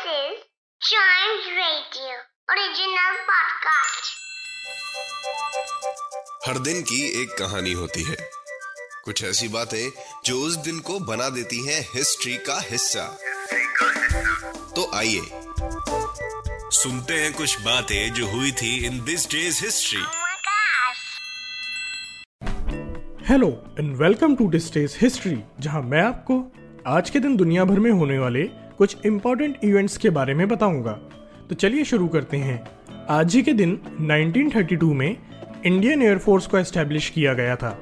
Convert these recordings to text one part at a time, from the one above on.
This is Chimes Radio original podcast. हर दिन की एक कहानी होती है कुछ ऐसी बातें जो उस दिन को बना देती हैं हिस्ट्री का हिस्सा तो आइए सुनते हैं कुछ बातें जो हुई थी in this days history. Hello and welcome to this day's history जहाँ मैं आपको आज के दिन दुनिया भर में होने वाले कुछ इंपॉर्टेंट इवेंट्स के बारे में बताऊँगा। तो चलिए शुरू करते हैं। आज ही के दिन 1932 में इंडियन एयरफोर्स को एस्टेब्लिश किया गया था।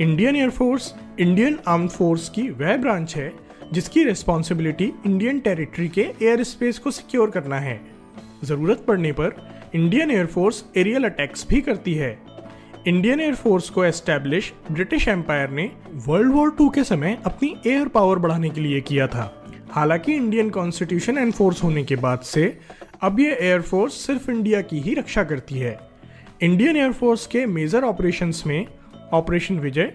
Indian air force Indian arm force की वह ब्रांच है, जिसकी रिस्पॉन्सिबिलिटी इंडियन टेरिटरी के एयर स्पेस को सिक्योर करना है। ज़रूरत पड़ने पर इंडियन एयरफोर्स एरियल अटैक्स भी करती है। इंडियन एयरफोर्स को एस्टैब्लिश ब्रिटिश एम्पायर ने वर्ल्ड वॉर टू के समय अपनी एयर पावर बढ़ाने के लिए किया था। हालाँकि इंडियन कॉन्स्टिट्यूशन एनफोर्स होने के बाद से अब ये एयरफोर्स सिर्फ़ इंडिया की ही रक्षा करती है। इंडियन एयरफोर्स के मेजर ऑपरेशंस में operation Vijay,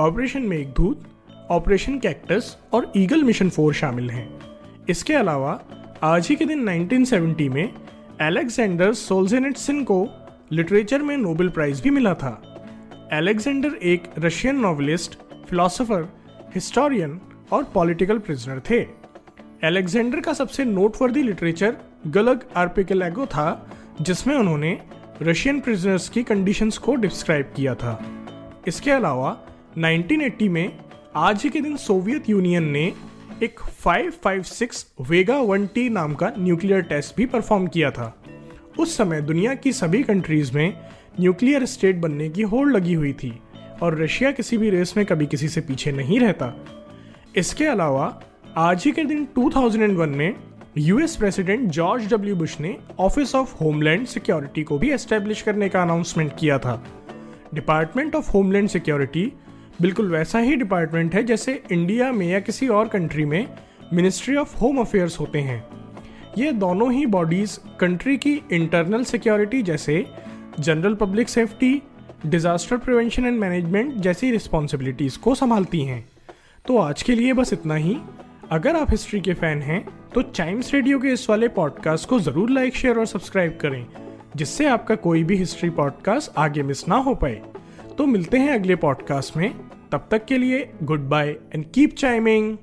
operation Meghdoot, operation cactus और ईगल मिशन फोर शामिल हैं। इसके अलावा, आज ही के दिन 1970 में एलेक्जेंडर सोल्जेनिट्सिन को लिटरेचर में नोबेल प्राइज भी मिला था। एलेक्जेंडर एक रशियन नॉवलिस्ट, फिलोसोफर, हिस्टोरियन और पॉलिटिकल प्रिजनर थे। एलेक्जेंडर का सबसे नोटवर्दी लिटरेचर गलग आर्पिकलैगो था, जिसमें उन्होंने रशियन प्रिजनर्स की कंडीशंस को डिस्क्राइब किया था। इसके अलावा 1980 में आज ही के दिन सोवियत यूनियन ने एक 556 वेगा 1T नाम का न्यूक्लियर टेस्ट भी परफॉर्म किया था। उस समय दुनिया की सभी कंट्रीज़ में न्यूक्लियर स्टेट बनने की होड़ लगी हुई थी और रशिया किसी भी रेस में कभी किसी से पीछे नहीं रहता। इसके अलावा आज ही के दिन 2001 में US president George W Bush ने ऑफ़िस ऑफ़ होमलैंड सिक्योरिटी को भी एस्टेब्लिश करने का अनाउंसमेंट किया था। डिपार्टमेंट ऑफ़ होमलैंड सिक्योरिटी बिल्कुल वैसा ही डिपार्टमेंट है जैसे इंडिया में या किसी और कंट्री में मिनिस्ट्री ऑफ़ होम अफेयर्स होते हैं। ये दोनों ही बॉडीज कंट्री की इंटरनल सिक्योरिटी जैसे general public safety disaster prevention and management जैसी रिस्पॉन्सिबिलिटीज को संभालती हैं। तो आज के लिए बस इतना ही। अगर आप हिस्ट्री के फ़ैन हैं तो चाइम्स रेडियो के इस वाले पॉडकास्ट को ज़रूर लाइक शेयर और सब्सक्राइब करें, जिससे आपका कोई भी हिस्ट्री पॉडकास्ट आगे मिस ना हो पाए। तो मिलते हैं अगले पॉडकास्ट में। तब तक के लिए good bye and keep chiming